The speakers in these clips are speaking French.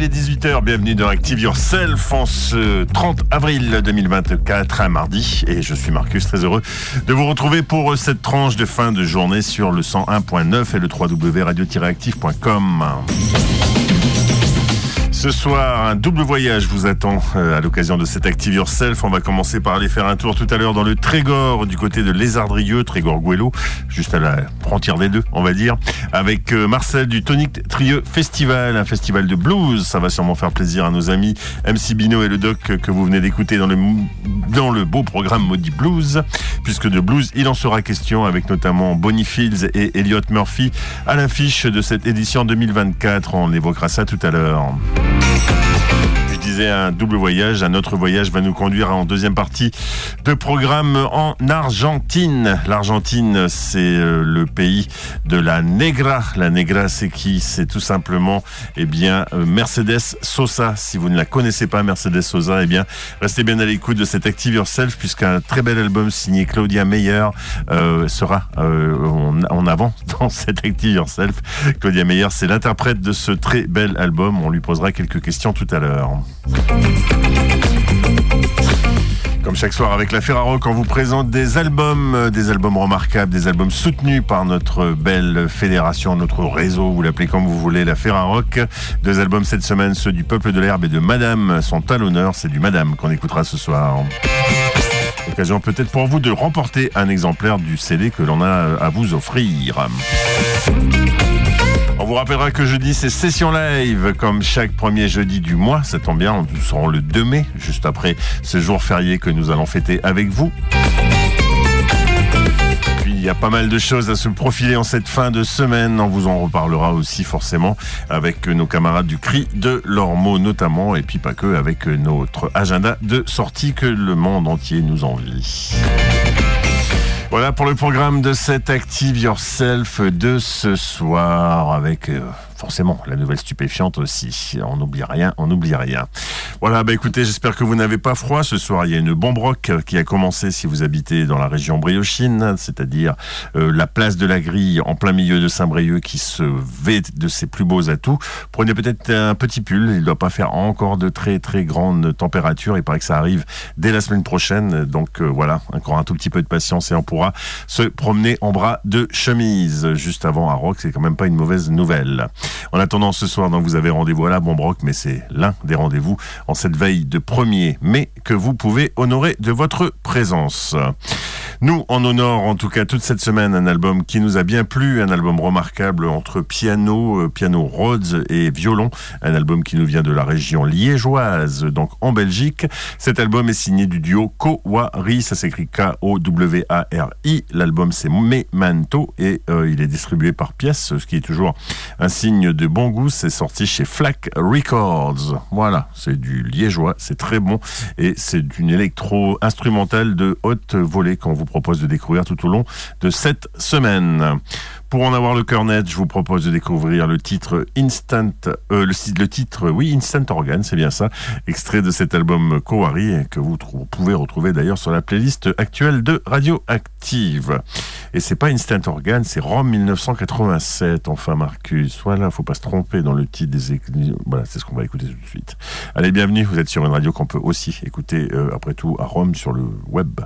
Il est 18h, bienvenue dans Active Yourself en ce 30 avril 2024, un mardi, et je suis Marcus, très heureux de vous retrouver pour cette tranche de fin de journée sur le 101.9 et le www.radio-active.com. Ce soir, un double voyage vous attend euh, à l'occasion de cet Active Yourself. On va commencer par aller faire un tour tout à l'heure dans le Trégor du côté de Lézardrieux, Trégor Guello, juste à la frontière des deux, on va dire, avec euh, Marcel du Tonic Trio Festival, un festival de blues. Ça va sûrement faire plaisir à nos amis MC Bino et le Doc que vous venez d'écouter dans le, dans le beau programme Maudit Blues, puisque de blues, il en sera question avec notamment Bonnie Fields et Elliot Murphy à l'affiche de cette édition 2024. On évoquera ça tout à l'heure. Un double voyage, un autre voyage va nous conduire en deuxième partie de programme en Argentine. L'Argentine, c'est euh, le pays de la Negra. La Negra, c'est qui? C'est tout simplement, eh bien, euh, Mercedes Sosa. Si vous ne la connaissez pas, Mercedes Sosa, eh bien, restez bien à l'écoute de cet Active Yourself, puisqu'un très bel album signé Claudia Meyer euh, sera en, en, avant dans cet Active Yourself. Claudia Meyer, c'est l'interprète de ce très bel album. On lui posera quelques questions tout à l'heure. Comme chaque soir avec la Ferraro, on vous présente des albums, euh, des albums remarquables, des albums soutenus par notre belle fédération, notre réseau, vous l'appelez comme vous voulez, la Ferrarock. Deux albums cette semaine, ceux du Peuple de l'Herbe et de Madame sont à l'honneur. C'est du Madame qu'on écoutera ce soir. Occasion peut-être pour vous de remporter un exemplaire du CD que l'on a à vous offrir. Vous rappellera que jeudi, c'est session live, comme chaque premier jeudi du mois. Ça tombe bien, nous serons le 2 mai, juste après ce jour férié que nous allons fêter avec vous. Il y a pas mal de choses à se profiler en cette fin de semaine. On vous en reparlera aussi forcément avec nos camarades du Cri de Lormeau notamment, et puis pas que, avec notre agenda de sortie que le monde entier nous envie. Voilà pour le programme de cette Active Yourself de ce soir avec euh, forcément la nouvelle stupéfiante aussi. On n'oublie rien, on n'oublie rien. Voilà, bah écoutez, j'espère que vous n'avez pas froid ce soir. Il y a une bombe rock qui a commencé si vous habitez dans la région briochine, c'est-à-dire euh, la place de la Grille en plein milieu de Saint-Brieuc qui se vêt de ses plus beaux atouts. Prenez peut-être un petit pull, il ne doit pas faire encore de très très grandes températures. Il paraît que ça arrive dès la semaine prochaine. Donc euh, voilà, encore un tout petit peu de patience et on pourra se promener en bras de chemise juste avant à Rock. C'est quand même pas une mauvaise nouvelle. En attendant ce soir, vous avez rendez-vous à la Bombe Rock, mais c'est l'un des rendez-vous en cette veille de 1er mai que vous pouvez honorer de votre présence. Nous, on honore en tout cas toute cette semaine un album qui nous a bien plu, un album remarquable entre piano, euh, piano Rhodes et violon, un album qui nous vient de la région liégeoise, donc en Belgique. Cet album est signé du duo Kowari, ça s'écrit K-O-W-A-R-I. L'album c'est Memento et euh, il est distribué par pièce, ce qui est toujours un signe de bon goût. C'est sorti chez Flack Records. Voilà, c'est du liégeois, c'est très bon et c'est une électro instrumentale de haute volée qu'on vous propose de découvrir tout au long de cette semaine. Pour en avoir le cœur net, je vous propose de découvrir le titre Instant, euh, le, titre, oui, Instant Organ, c'est bien ça, extrait de cet album Kowari que vous, pouvez retrouver d'ailleurs sur la playlist actuelle de Radio Active. Et c'est pas Instant Organ, c'est Rome 1987, enfin Marcus. Voilà, faut pas se tromper dans le titre des, voilà, c'est ce qu'on va écouter tout de suite. Allez, bienvenue, vous êtes sur une radio qu'on peut aussi écouter, euh, après tout, à Rome sur le web.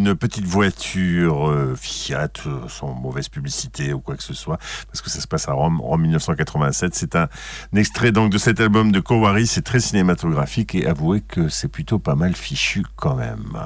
D'une petite voiture euh, Fiat, euh, sans mauvaise publicité ou quoi que ce soit, parce que ça se passe à Rome, Rome 1987. C'est un, extrait donc de cet album de Kowari, c'est très cinématographique et avouez que c'est plutôt pas mal fichu quand même.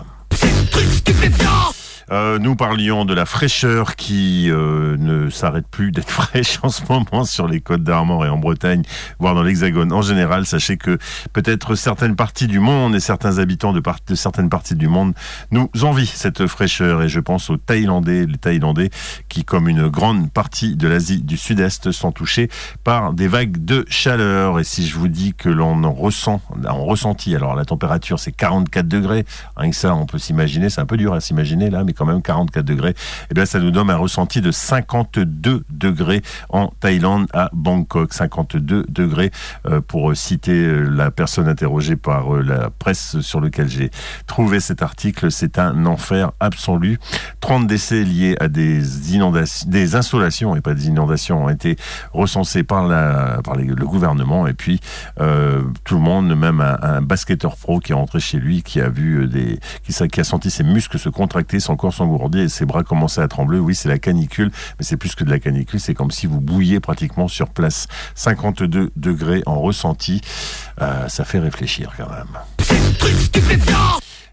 Euh, nous parlions de la fraîcheur qui euh, ne s'arrête plus d'être fraîche en ce moment sur les côtes d'Armor et en Bretagne, voire dans l'Hexagone en général. Sachez que peut-être certaines parties du monde et certains habitants de, certaines parties du monde nous envient cette fraîcheur. Et je pense aux Thaïlandais, les Thaïlandais qui, comme une grande partie de l'Asie du Sud-Est, sont touchés par des vagues de chaleur. Et si je vous dis que l'on en ressent, en ressenti, alors la température c'est 44 degrés, rien que ça on peut s'imaginer, c'est un peu dur à s'imaginer là, mais quand même 44 degrés, eh bien ça nous donne un ressenti de 52 degrés en Thaïlande à Bangkok. 52 degrés euh, pour citer euh, la personne interrogée par euh, la presse sur lequel j'ai trouvé cet article. C'est un enfer absolu. 30 décès liés à des inondations, des insolations et pas des inondations ont été recensés par, la, par le gouvernement. Et puis tout le monde, même un, basketteur pro qui est rentré chez lui, qui a vu des, qui, qui a senti ses muscles se contracter, son corps s'engourdir et ses bras commençaient à trembler. Oui, c'est la canicule, mais c'est plus que de la canicule, c'est comme si vous bouilliez pratiquement sur place. 52 degrés en ressenti, euh, ça fait réfléchir quand même.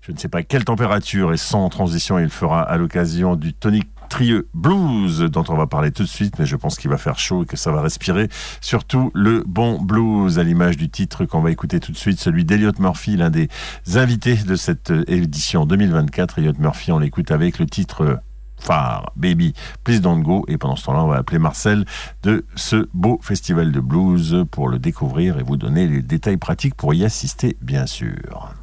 Je ne sais pas quelle température et sans transition il fera à l'occasion du tonic Trieux Blues dont on va parler tout de suite, mais je pense qu'il va faire chaud et que ça va respirer. Surtout le bon blues à l'image du titre qu'on va écouter tout de suite, celui d'Eliot Murphy, l'un des invités de cette édition 2024. Elliot Murphy, on l'écoute avec le titre phare, Baby, Please Don't Go. Et pendant ce temps-là, on va appeler Marcel de ce beau festival de blues pour le découvrir et vous donner les détails pratiques pour y assister, bien sûr.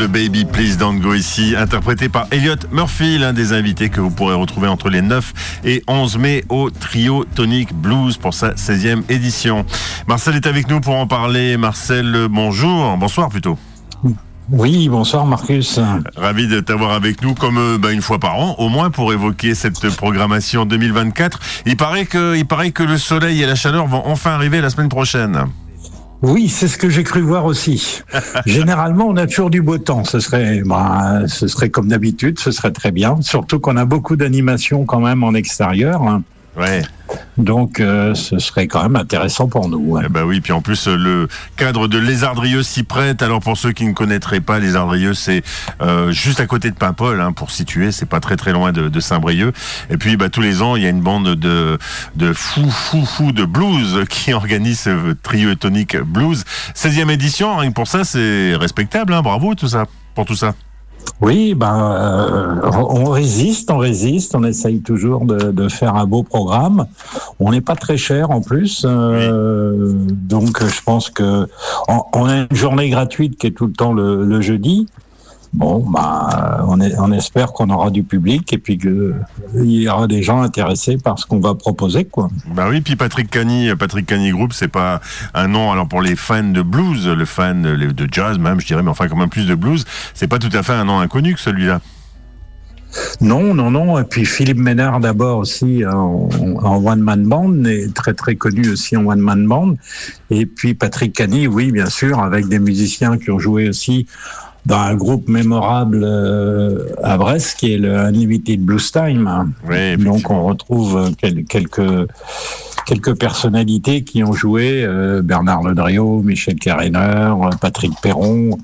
Le Baby Please Don't Go ici, interprété par Elliot Murphy, l'un des invités que vous pourrez retrouver entre les 9 et 11 mai au Trio Tonic Blues pour sa 16e édition. Marcel est avec nous pour en parler. Marcel, bonjour, bonsoir plutôt. Oui, bonsoir Marcus. Ravi de t'avoir avec nous comme euh, bah, une fois par an, au moins pour évoquer cette programmation 2024. Il paraît que, il paraît que le soleil et la chaleur vont enfin arriver la semaine prochaine. Oui, c'est ce que j'ai cru voir aussi. Généralement, on a toujours du beau temps. Ce serait, bah, ce serait comme d'habitude, ce serait très bien. Surtout qu'on a beaucoup d'animations quand même en extérieur. Ouais. Donc, euh, ce serait quand même intéressant pour nous. Eh ben oui, puis en plus, le cadre de Lézardrieux s'y prête. Alors, pour ceux qui ne connaîtraient pas, Lézardrieux, c'est euh, juste à côté de Paimpol, hein, pour situer. C'est pas très très loin de, de Saint-Brieuc. Et puis, bah, tous les ans, il y a une bande de, de fous, fous, fous de blues qui organise ce trio tonique blues. 16e édition, rien que pour ça, c'est respectable. Hein, bravo, tout ça, pour tout ça. Oui, ben, euh, on résiste, on résiste, on essaye toujours de, de faire un beau programme. On n'est pas très cher en plus, euh, donc je pense que on, on, a une journée gratuite qui est tout le temps le, le jeudi. Bon, bah, on, est, on espère qu'on aura du public et puis qu'il y aura des gens intéressés par ce qu'on va proposer, quoi. Bah oui, puis Patrick Cani, Patrick Cani Group, c'est pas un nom. Alors pour les fans de blues, le fan de jazz même, je dirais, mais enfin quand même plus de blues, c'est pas tout à fait un nom inconnu que celui-là. Non, non, non. Et puis Philippe Ménard d'abord aussi en, en one man band, est très très connu aussi en one man band. Et puis Patrick Cani, oui, bien sûr, avec des musiciens qui ont joué aussi dans un groupe mémorable euh, à Brest qui est le Unlimited Blues Time. Oui, Donc on retrouve quelques quelques personnalités qui ont joué euh, Bernard Ledrio, Michel Carrener, Patrick Perron.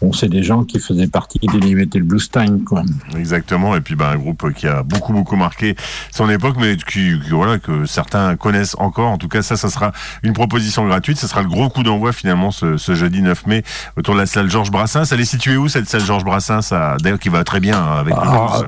Bon, c'est des gens qui faisaient partie d'Unlimited Blues Time, quoi. Exactement. Et puis bah, un groupe qui a beaucoup beaucoup marqué son époque, mais qui, qui, voilà que certains connaissent encore. En tout cas, ça, ça sera une proposition gratuite. Ce sera le gros coup d'envoi finalement ce, ce, jeudi 9 mai autour de la salle Georges Brassens. Elle est située où cette salle Georges Brassens D'ailleurs, qui va très bien avec ah,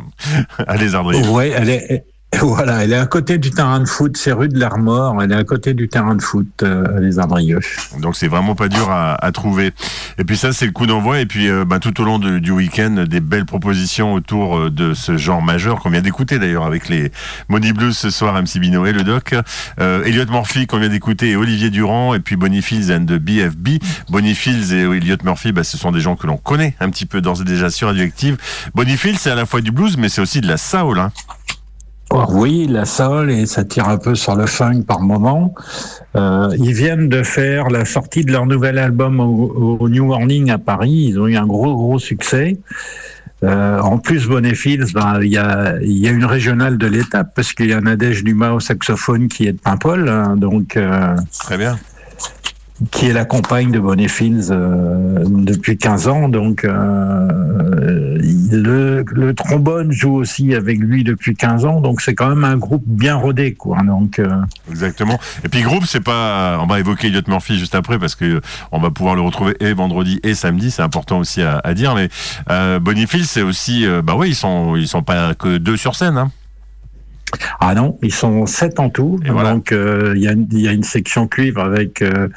le à Les. Oui, elle est Voilà, elle est à côté du terrain de foot, c'est rue de l'Armor, elle est à côté du terrain de foot, euh, les Ardrieux. Donc c'est vraiment pas dur à, trouver. Et puis ça, c'est le coup d'envoi. Et puis euh, bah, tout au long du week-end, des belles propositions autour euh, de ce genre majeur qu'on vient d'écouter d'ailleurs avec les Money Blues ce soir, MC Bino et le Doc. Euh, Elliot Murphy qu'on vient d'écouter Olivier Durand et puis Bonnie Fields and the BFB. Bonnie Fields et Elliot Murphy, bah, ce sont des gens que l'on connaît un petit peu d'ores et déjà sur Radioactive. Bonnie Fields, c'est à la fois du blues, mais c'est aussi de la soul. Hein. Oui, la soul et ça tire un peu sur le funk par moment. Euh, ils viennent de faire la sortie de leur nouvel album au, au New Morning à Paris. Ils ont eu un gros gros succès. Euh, en plus, Bonnefils, ben, il y, a, y a une régionale de l'étape parce qu'il y a Nadège Dumas au saxophone qui est de Paimpol. Hein, donc, euh, Très bien qui est la compagne de Bonnefils euh, depuis 15 ans. Donc, euh, le, le, trombone joue aussi avec lui depuis 15 ans. Donc, c'est quand même un groupe bien rodé, quoi. Donc, euh... Exactement. Et puis, groupe, c'est pas. On va évoquer Elliot Murphy juste après parce que on va pouvoir le retrouver et vendredi et samedi. C'est important aussi à, à dire. Mais euh, Bonnefils, c'est aussi. Euh, bah oui, ils sont ils sont pas que deux sur scène. Hein. Ah non, ils sont sept en tout. Et donc il voilà. y, y, a une section cuivre avec euh,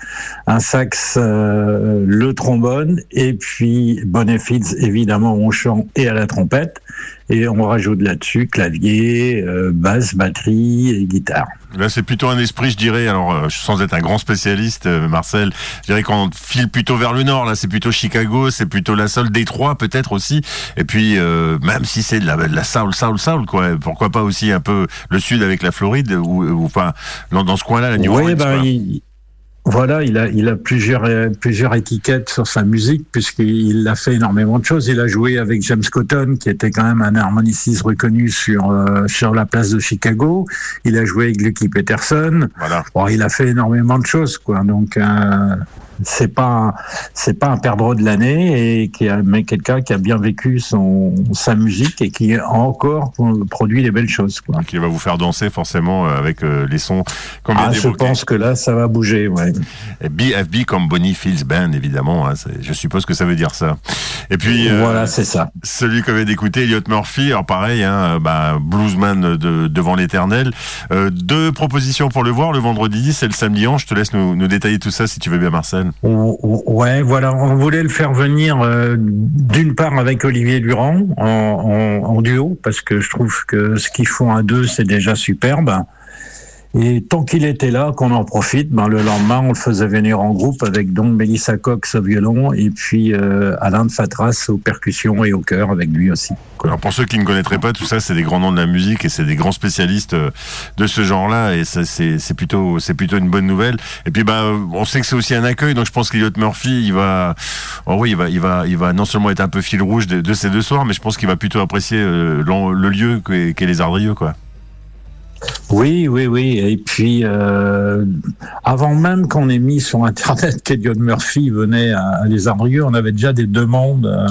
un sax, euh, le trombone et puis Bonnefils évidemment au chant et à la trompette. Et on rajoute là-dessus clavier, euh, basse, batterie et guitare. Là, c'est plutôt un esprit, je dirais, alors euh, sans être un grand spécialiste, euh, Marcel, je dirais qu'on file plutôt vers le nord, là, c'est plutôt Chicago, c'est plutôt la soul, Détroit peut-être aussi, et puis euh, même si c'est de la, de la soul, soul, soul, quoi, pourquoi pas aussi un peu le sud avec la Floride, ou, ou enfin, dans, dans ce coin-là, la New Orleans. Ben, il, voilà, il a, il a plusieurs, plusieurs étiquettes sur sa musique puisqu'il a fait énormément de choses. Il a joué avec James Cotton, qui était quand même un harmoniciste reconnu sur, euh, sur la place de Chicago. Il a joué avec Lucky Peterson. Voilà. Bon, il a fait énormément de choses, quoi. Donc, euh, c'est pas c'est pas un perdreau de l'année et qui a mais quelqu'un qui a bien vécu son sa musique et qui a encore produit des belles choses quoi. Qui va vous faire danser forcément avec euh, les sons qu'on ah, Je pense que là ça va bouger ouais. Et BFB comme Bonnie Fields Band évidemment hein, je suppose que ça veut dire ça. Et puis euh, voilà c'est ça. Celui qu'on vient d'écouter Elliot Murphy alors pareil hein, bah, bluesman de, devant l'éternel. Euh, deux propositions pour le voir le vendredi 10 et le samedi 11 je te laisse nous, nous détailler tout ça si tu veux bien Marcel. Ouais, voilà, on voulait le faire venir euh, d'une part avec Olivier Durand en, en, en, duo, parce que je trouve que ce qu'ils font à deux, c'est déjà superbe. Et tant qu'il était là, qu'on en profite, ben, le lendemain, on le faisait venir en groupe avec donc Mélissa Cox au violon et puis euh, Alain de Fatras aux percussions et au chœur avec lui aussi. Alors pour ceux qui ne connaîtraient pas tout ça, c'est des grands noms de la musique et c'est des grands spécialistes euh, de ce genre-là et c'est plutôt c'est plutôt une bonne nouvelle. Et puis bah on sait que c'est aussi un accueil, donc je pense qu'Eliot Murphy, il va oh oui, il va il va il va non seulement être un peu fil rouge de, ces deux soirs, mais je pense qu'il va plutôt apprécier euh, le lieu qu'est qu les Ardrieux quoi. Oui, oui, oui. Et puis, euh, avant même qu'on ait mis sur Internet qu'Eliot Murphy venait à, Les Ardrieux, on avait déjà des demandes euh,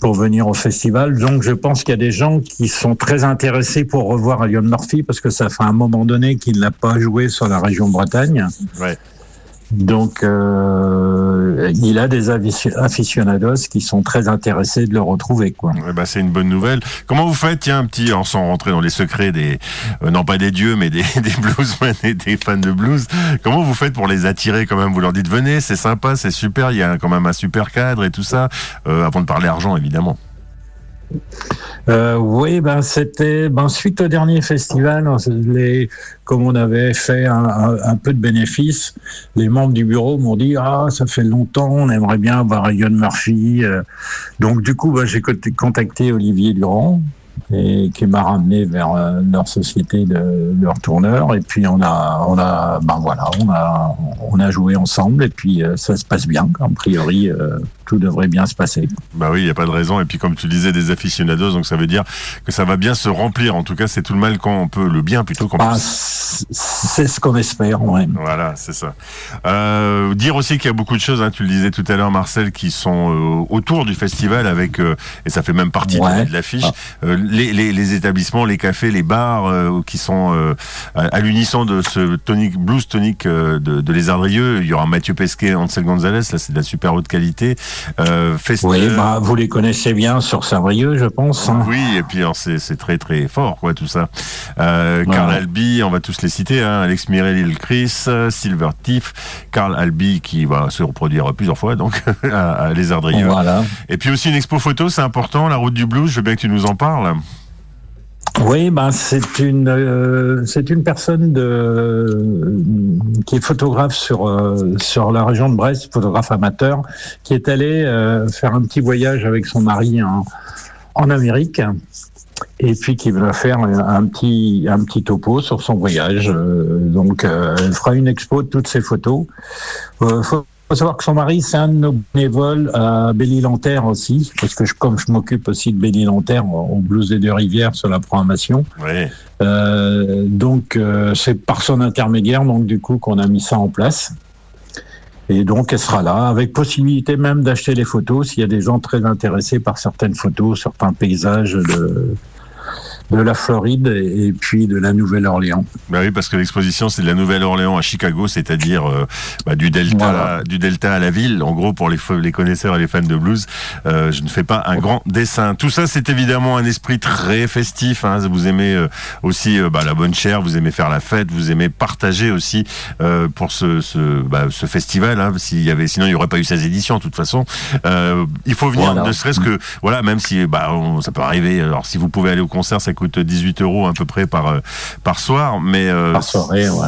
pour venir au festival. Donc, je pense qu'il y a des gens qui sont très intéressés pour revoir Eliot Murphy parce que ça fait un moment donné qu'il n'a pas joué sur la région Bretagne. Donc, euh, il a des aficionados qui sont très intéressés de le retrouver. Quoi. bah, c'est une bonne nouvelle. Comment vous faites, tiens, un petit, en sans rentrer dans les secrets des, euh, non pas des dieux, mais des, des bluesmen et des fans de blues, comment vous faites pour les attirer quand même? Vous leur dites venez, c'est sympa, c'est super, il y a quand même un super cadre et tout ça, euh, avant de parler argent évidemment. Euh, oui, ben c'était ben, suite au dernier festival, les, comme on avait fait un, peu de bénéfices, les membres du bureau m'ont dit ah ça fait longtemps, on aimerait bien avoir Ian Murphy. Euh. donc du coup, ben, j'ai contacté Olivier Durand et qui m'a ramené vers euh, leur société de, de retourneurs et puis on a on a ben voilà on a on a joué ensemble et puis ça se passe bien a priori tout devrait bien se passer. Bah oui, il n'y a pas de raison. Et puis comme tu disais, des aficionados, donc ça veut dire que ça va bien se remplir. En tout cas, c'est tout le mal quand on peut, le bien plutôt qu'on ah, C'est ce qu'on espère, ouais. Voilà, c'est ça. Euh, dire aussi qu'il y a beaucoup de choses, hein, tu le disais tout à l'heure, Marcel, qui sont euh, autour du festival avec, euh, et ça fait même partie de, l'affiche, ah. Les, les, les, établissements, les cafés, les bars qui sont à, l'unisson de ce tonic, blues tonic de, de Les Ardrieux. Il y aura Mathieu Pesquet, Ansel Gonzalez, là c'est de la super haute qualité. Euh, oui, bah, vous les connaissez bien sur Saint-Brieuc, je pense. Hein. Oui, et puis c'est très très fort, quoi, tout ça. Euh, Carl Albi, on va tous les citer, hein, Alex Mirel, Lil Chris, Silver Tiff, Carl Albi qui va se reproduire plusieurs fois, donc à, à Les Ardrieux. Voilà. Et puis aussi une expo photo, c'est important, la route du blues. Je veux bien que tu nous en parles. Oui, ben c'est une euh, c'est une personne de qui est photographe sur euh, sur la région de Brest, photographe amateur, qui est allé euh, faire un petit voyage avec son mari en, en Amérique et puis qui va faire un petit un petit topo sur son voyage. donc, elle fera une expo de toutes ses photos savoir que son mari, c'est un de nos bénévoles à Belle-Île-en-Terre aussi, parce que je, comme je m'occupe aussi de Belle-Île-en-Terre au Blues des deux rivières sur la programmation. Euh, donc euh, c'est par son intermédiaire, donc du coup, qu'on a mis ça en place. Et donc elle sera là, avec possibilité même d'acheter les photos s'il y a des gens très intéressés par certaines photos, certains paysages de, de la Floride et puis de la Nouvelle-Orléans. Bah oui, parce que l'exposition c'est de la Nouvelle-Orléans à Chicago, c'est-à-dire euh, bah, du delta, du delta à la ville. En gros, pour les, les connaisseurs et les fans de blues, euh, je ne fais pas un grand dessin. Tout ça, c'est évidemment un esprit très festif. Hein. Vous aimez euh, aussi bah, la bonne chair, vous aimez faire la fête, vous aimez partager aussi pour ce, ce, bah, ce festival. Hein. S'il y avait, sinon il n'y aurait pas eu 16 éditions. De toute façon, il faut venir, ne serait-ce que voilà, même si bah, ça peut arriver. Alors si vous pouvez aller au concert, coûte 18 euros à peu près par euh, par soir, mais euh,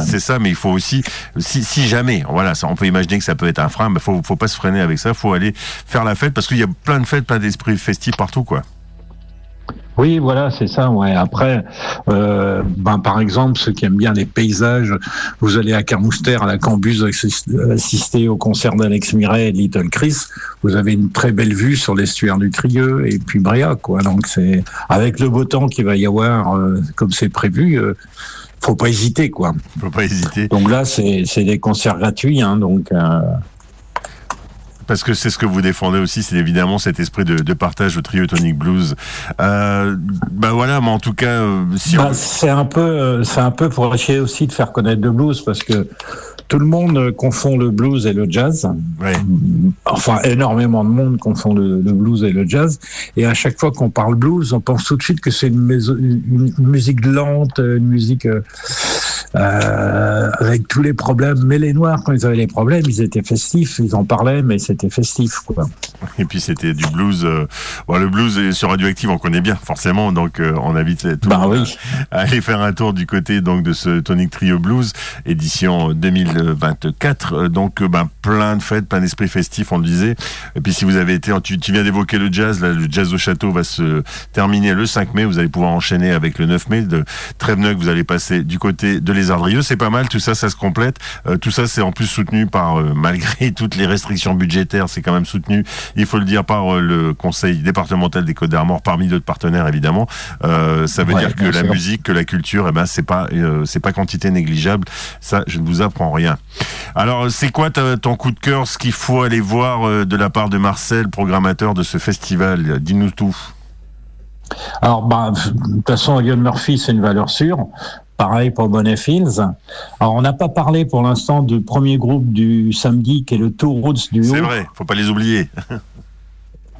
c'est ça. Mais il faut aussi, si, si jamais, voilà, ça, on peut imaginer que ça peut être un frein, mais faut faut pas se freiner avec ça. Faut aller faire la fête parce qu'il y a plein de fêtes, plein d'esprits festifs partout, quoi. Oui, voilà, c'est ça. Ouais. Après, euh, ben, par exemple, ceux qui aiment bien les paysages, vous allez à Carmouster, à la Cambuse, assister au concert d'Alex Miret et Little Chris. Vous avez une très belle vue sur l'estuaire du Trieux et puis Bria, quoi. Donc c'est avec le beau temps qu'il va y avoir, euh, comme c'est prévu. Euh, faut pas hésiter, quoi. Faut pas hésiter. Donc là, c'est des concerts gratuits, hein, donc. Euh, parce que c'est ce que vous défendez aussi, c'est évidemment cet esprit de, partage au trio Tonic Blues. Euh, bah voilà, mais en tout cas, euh, si bah, c'est un peu, euh, c'est un peu pour essayer aussi de faire connaître le blues, parce que tout le monde confond le blues et le jazz. Enfin, énormément de monde confond le, blues et le jazz. Et à chaque fois qu'on parle blues, on pense tout de suite que c'est une, musique lente, une musique euh, avec tous les problèmes. Mais les Noirs, quand ils avaient les problèmes, ils étaient festifs, ils en parlaient, mais c'était festif. Quoi. Et puis c'était du blues. Euh, bon, le blues sur Radioactive, on connaît bien, forcément, donc euh, on invite tout bah, le monde oui. à, aller faire un tour du côté donc de ce Tonic Trio Blues, édition 2024. Donc ben, plein de fêtes, plein d'esprit festif, on le disait. Et puis si vous avez été, tu, tu viens d'évoquer le jazz, là, le jazz au château va se terminer le 5 mai. Vous allez pouvoir enchaîner avec le 9 mai de Tréveneuc. Vous allez passer du côté de les Ardrieux, c'est pas mal, tout ça, ça se complète. Euh, tout ça, c'est en plus soutenu par, euh, malgré toutes les restrictions budgétaires, c'est quand même soutenu, il faut le dire, par euh, le conseil départemental des Côtes d'Armor, parmi d'autres partenaires évidemment. ça veut dire que la musique, que la culture, eh ben c'est pas, c'est pas quantité négligeable. Ça, je ne vous apprends rien. Alors, c'est quoi ton coup de cœur, ce qu'il faut aller voir de la part de Marcel, programmateur de ce festival? Dis-nous tout. Alors, bah, de toute façon, Lion Murphy, c'est une valeur sûre. Pareil pour Bonnet Fields. Alors, on n'a pas parlé pour l'instant du premier groupe du samedi, qui est le Tour Roots du C'est vrai, faut pas les oublier.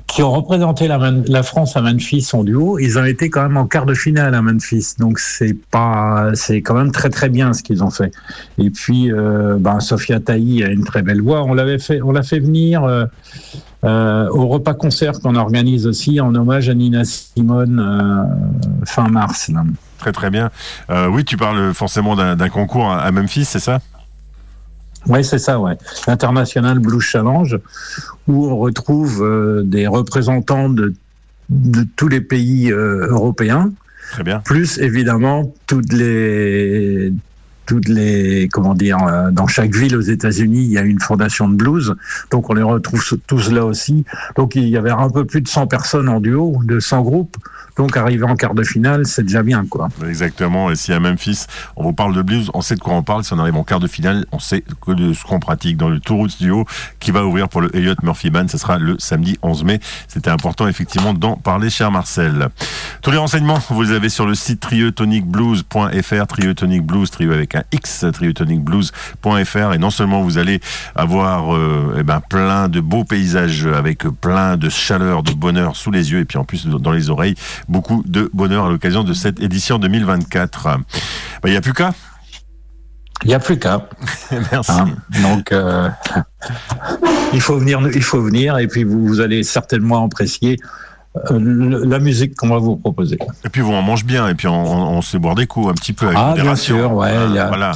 qui ont représenté la, la, France à Memphis en duo, ils ont été quand même en quart de finale à Memphis. Donc c'est pas, c'est quand même très très bien ce qu'ils ont fait. Et puis, euh, ben, Sophia Taï a une très belle voix. On l'avait fait, on l'a fait venir euh, euh, au repas concert qu'on organise aussi en hommage à Nina Simone euh, fin mars. Là. Très très bien. Euh, oui, tu parles forcément d'un concours à Memphis, c'est ça? Oui, c'est ça, ouais. L'International Blues Challenge, où on retrouve des représentants de, de, tous les pays européens. Très bien. Plus évidemment toutes les toutes les comment dire euh, dans chaque ville aux États-Unis il y a une fondation de blues donc on les retrouve tous là aussi donc il y avait un peu plus de 100 personnes en duo de 100 groupes donc arriver en quart de finale, c'est déjà bien, quoi. Exactement. Et si à Memphis, on vous parle de blues, on sait de quoi on parle. Si on arrive en quart de finale, on sait que de ce qu'on pratique dans le Tour Studio qui va ouvrir pour le Elliott Murphy Band. Ce sera le samedi 11 mai. C'était important effectivement d'en parler, cher Marcel. Tous les renseignements, vous les avez sur le site triotonicblues.fr, Triotonic Blues, trio avec un X, triotonicblues.fr. Et non seulement vous allez avoir euh, eh ben, plein de beaux paysages avec plein de chaleur, de bonheur sous les yeux et puis en plus dans les oreilles beaucoup de bonheur à l'occasion de cette édition 2024. Bah, il n'y a plus qu'à. Il n'y a plus qu'à. Merci. Hein, donc, euh, il faut venir, il faut venir, et puis vous, vous allez certainement apprécier euh, la musique qu'on va vous proposer. Et puis en mange bien, et puis on, on, se boit des coups un petit peu avec Ah, bien sûr, ouais. y a, voilà.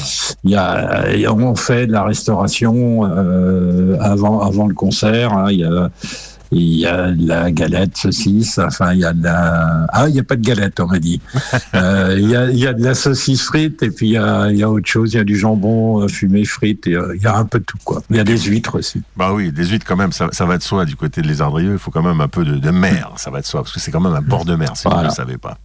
il y a, on fait de la restauration euh, avant, avant le concert. Hein, il y a il y a de la galette saucisse, enfin il y a de la... Ah, il n'y a pas de galette, on m'a dit. euh, il, y a, il y a de la saucisse frite et puis il y a, il y a autre chose, il y a du jambon euh, fumé frite, et, euh, il y a un peu de tout quoi. Il y a des huîtres aussi. Bah oui, des huîtres quand même, ça, ça va de soi du côté de Les Ardrieux, il faut quand même un peu de, de mer, ça va de soi, parce que c'est quand même un bord de mer, si voilà. vous ne le savez pas.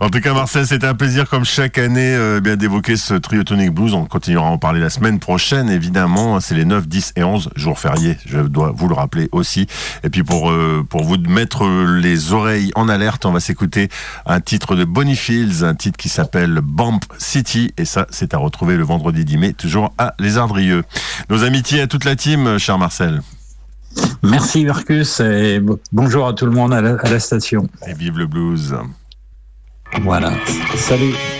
En tout cas, Marcel, c'était un plaisir comme chaque année euh, bien d'évoquer ce Triotonic Blues. On continuera à en parler la semaine prochaine, évidemment. C'est les 9, 10 et 11 jours fériés, je dois vous le rappeler aussi. Et puis pour, euh, pour vous mettre les oreilles en alerte, on va s'écouter un titre de Bonnie Fields, un titre qui s'appelle Bump City. Et ça, c'est à retrouver le vendredi 10 mai, toujours à Les Ardrieux. Nos amitiés à toute la team, cher Marcel. Merci Marcus et bonjour à tout le monde à la, à la station. Et vive le blues. Voilà. Salut. Salut.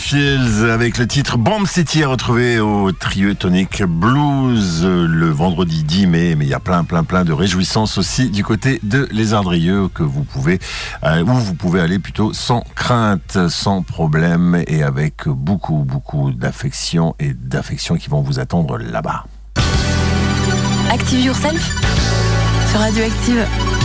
Fields avec le titre Bomb City à retrouver au Trio Tonic Blues le vendredi 10 mai. Mais il y a plein, plein, plein de réjouissances aussi du côté de Les Ardrieux que vous pouvez, euh, où vous pouvez aller plutôt sans crainte, sans problème et avec beaucoup, beaucoup d'affection et d'affection qui vont vous attendre là-bas. Active Yourself sur Radioactive.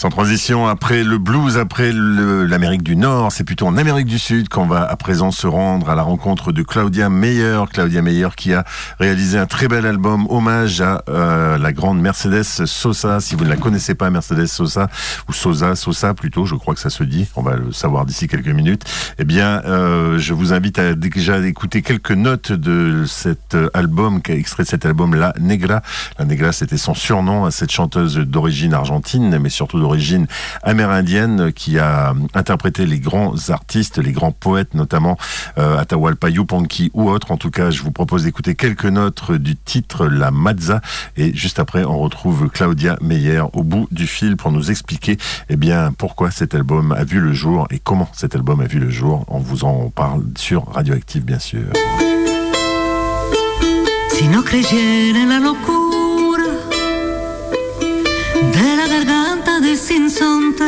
Sans transition, après le blues, après l'Amérique du Nord, c'est plutôt en Amérique du Sud qu'on va à présent se rendre à la rencontre de Claudia Meyer. Claudia Meyer qui a réalisé un très bel album hommage à euh, la grande Mercedes Sosa. Si vous ne la connaissez pas, Mercedes Sosa, ou Sosa, Sosa plutôt, je crois que ça se dit, on va le savoir d'ici quelques minutes. Eh bien, euh, je vous invite à déjà écouter quelques notes de cet album, qui a extrait de cet album La Negra. La Negra, c'était son surnom à cette chanteuse d'origine argentine, mais surtout d'origine amérindienne qui a interprété les grands artistes, les grands poètes, notamment euh, Atahualpa Yupanqui ou autres. En tout cas, je vous propose d'écouter quelques notes du titre La Mazza et juste après, on retrouve Claudia Meyer au bout du fil pour nous expliquer eh bien pourquoi cet album a vu le jour et comment cet album a vu le jour. On vous en parle sur Radioactive, bien sûr. De la garganta sinsonte,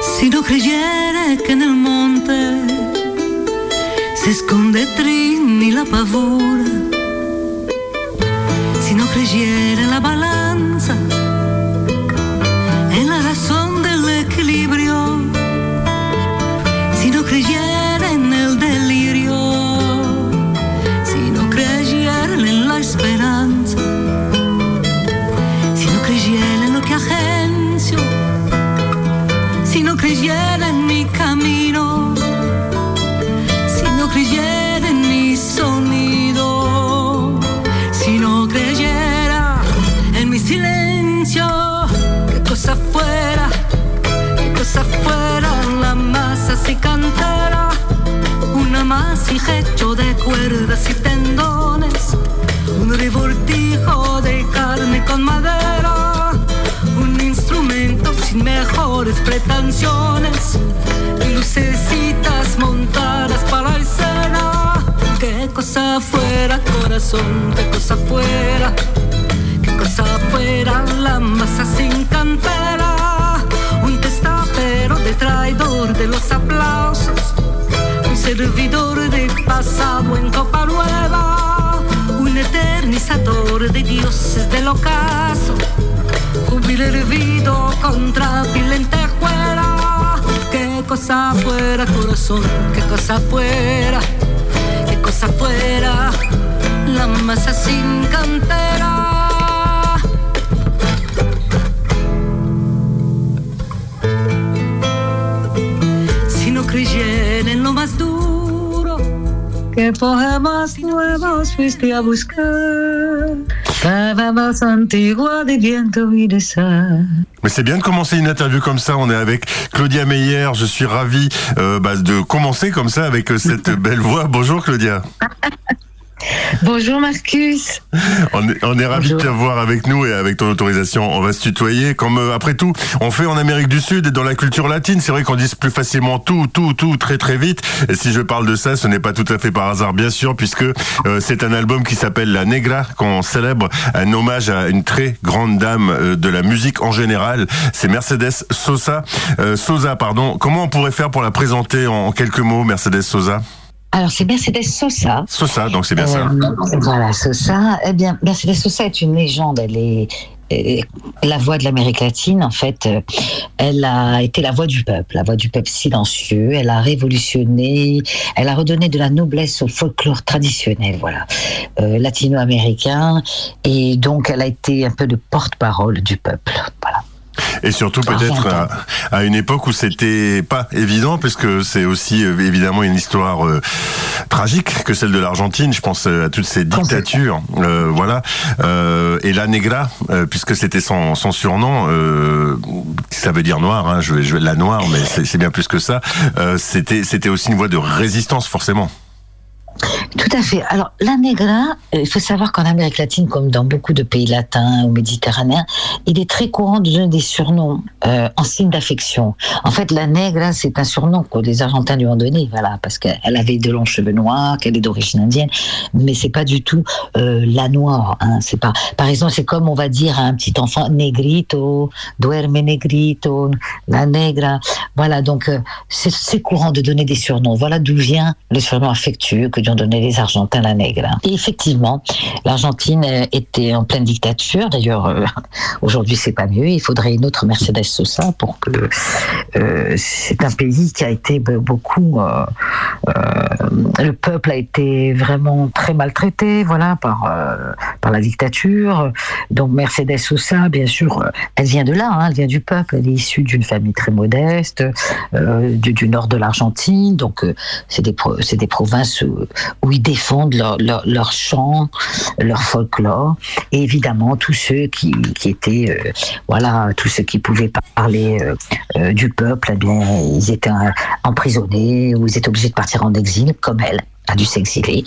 si no creyere que en el monte se esconde Trini la pavura, si no creyere la balanza, una hecho de cuerdas y tendones, un revoltijo de carne con madera. Sin mejores pretensiones. Y lucecitas montadas para escena. Qué cosa fuera corazón, qué cosa fuera, qué cosa fuera la masa sin cantera. Un testapero de traidor de los aplausos, un servidor de pasado en copa nueva, un eternizador de dioses del ocaso Júbilo hervido contra mi lentejuela. Qué cosa fuera, corazón, qué cosa fuera, qué cosa fuera, la masa sin cantera. Más duro, qué poemas nuevos fuiste a buscar mais c'est bien de commencer une interview comme ça. On est avec Claudia Meyer. Je suis ravi euh, bah, de commencer comme ça avec euh, cette belle voix. Bonjour Claudia. Bonjour Marcus. On est, on est ravis de te voir avec nous et avec ton autorisation, on va se tutoyer. Comme euh, après tout, on fait en Amérique du Sud et dans la culture latine, c'est vrai qu'on dit plus facilement tout, tout, tout très très vite. Et si je parle de ça, ce n'est pas tout à fait par hasard, bien sûr, puisque euh, c'est un album qui s'appelle La Negra, qu'on célèbre un hommage à une très grande dame euh, de la musique en général. C'est Mercedes Sosa. Sosa, pardon. Comment on pourrait faire pour la présenter en quelques mots, Mercedes Sosa? Alors, c'est Mercedes Sosa. Sosa, donc c'est bien ça. Euh, voilà, Sosa. Eh bien, Mercedes Sosa est une légende. Elle est euh, la voix de l'Amérique latine, en fait, euh, elle a été la voix du peuple, la voix du peuple silencieux. Elle a révolutionné, elle a redonné de la noblesse au folklore traditionnel, voilà, latino-américain. Et donc, elle a été un peu de porte-parole du peuple, voilà. Et surtout peut-être à, une époque où c'était pas évident, puisque c'est aussi euh, évidemment une histoire euh, tragique que celle de l'Argentine. Je pense euh, à toutes ces dictatures, voilà. et la Negra, puisque c'était son, son, surnom, ça veut dire noir. Hein, je, je, la noire, mais c'est bien plus que ça. c'était c'était aussi une voie de résistance forcément. Tout à fait. Alors, la negra, il faut savoir qu'en Amérique latine, comme dans beaucoup de pays latins ou méditerranéens, il est très courant de donner des surnoms euh, en signe d'affection. En fait, la negra, c'est un surnom que les Argentins lui ont donné, voilà, parce qu'elle avait de longs cheveux noirs, qu'elle est d'origine indienne, mais c'est pas du tout euh, la noire. Hein, c'est pas. Par exemple, c'est comme on va dire à un petit enfant negrito, duerme negrito, la negra. Voilà, donc euh, c'est courant de donner des surnoms. Voilà d'où vient le surnom affectueux que lui ont donné les Argentins, la negra. Et effectivement, l'Argentine euh, était en pleine dictature. D'ailleurs, euh, aujourd'hui, c'est pas mieux. Il faudrait une autre Mercedes Sosa pour que euh, c'est un pays qui a été be- beaucoup. euh, le peuple a été vraiment très maltraité, voilà, par par la dictature. Donc Mercedes Sosa, bien sûr, elle vient de là, hein, elle vient du peuple. Elle est issue d'une famille très modeste, du, nord de l'Argentine. Donc c'est des pro- c'est des provinces où, où ils défendent leur, leur, leur chant, leur folklore, et évidemment tous ceux qui, qui étaient, euh, voilà, tous ceux qui pouvaient parler euh, euh, du peuple, eh bien, ils étaient euh, emprisonnés ou ils étaient obligés de partir en exil, comme elle a dû s'exiler.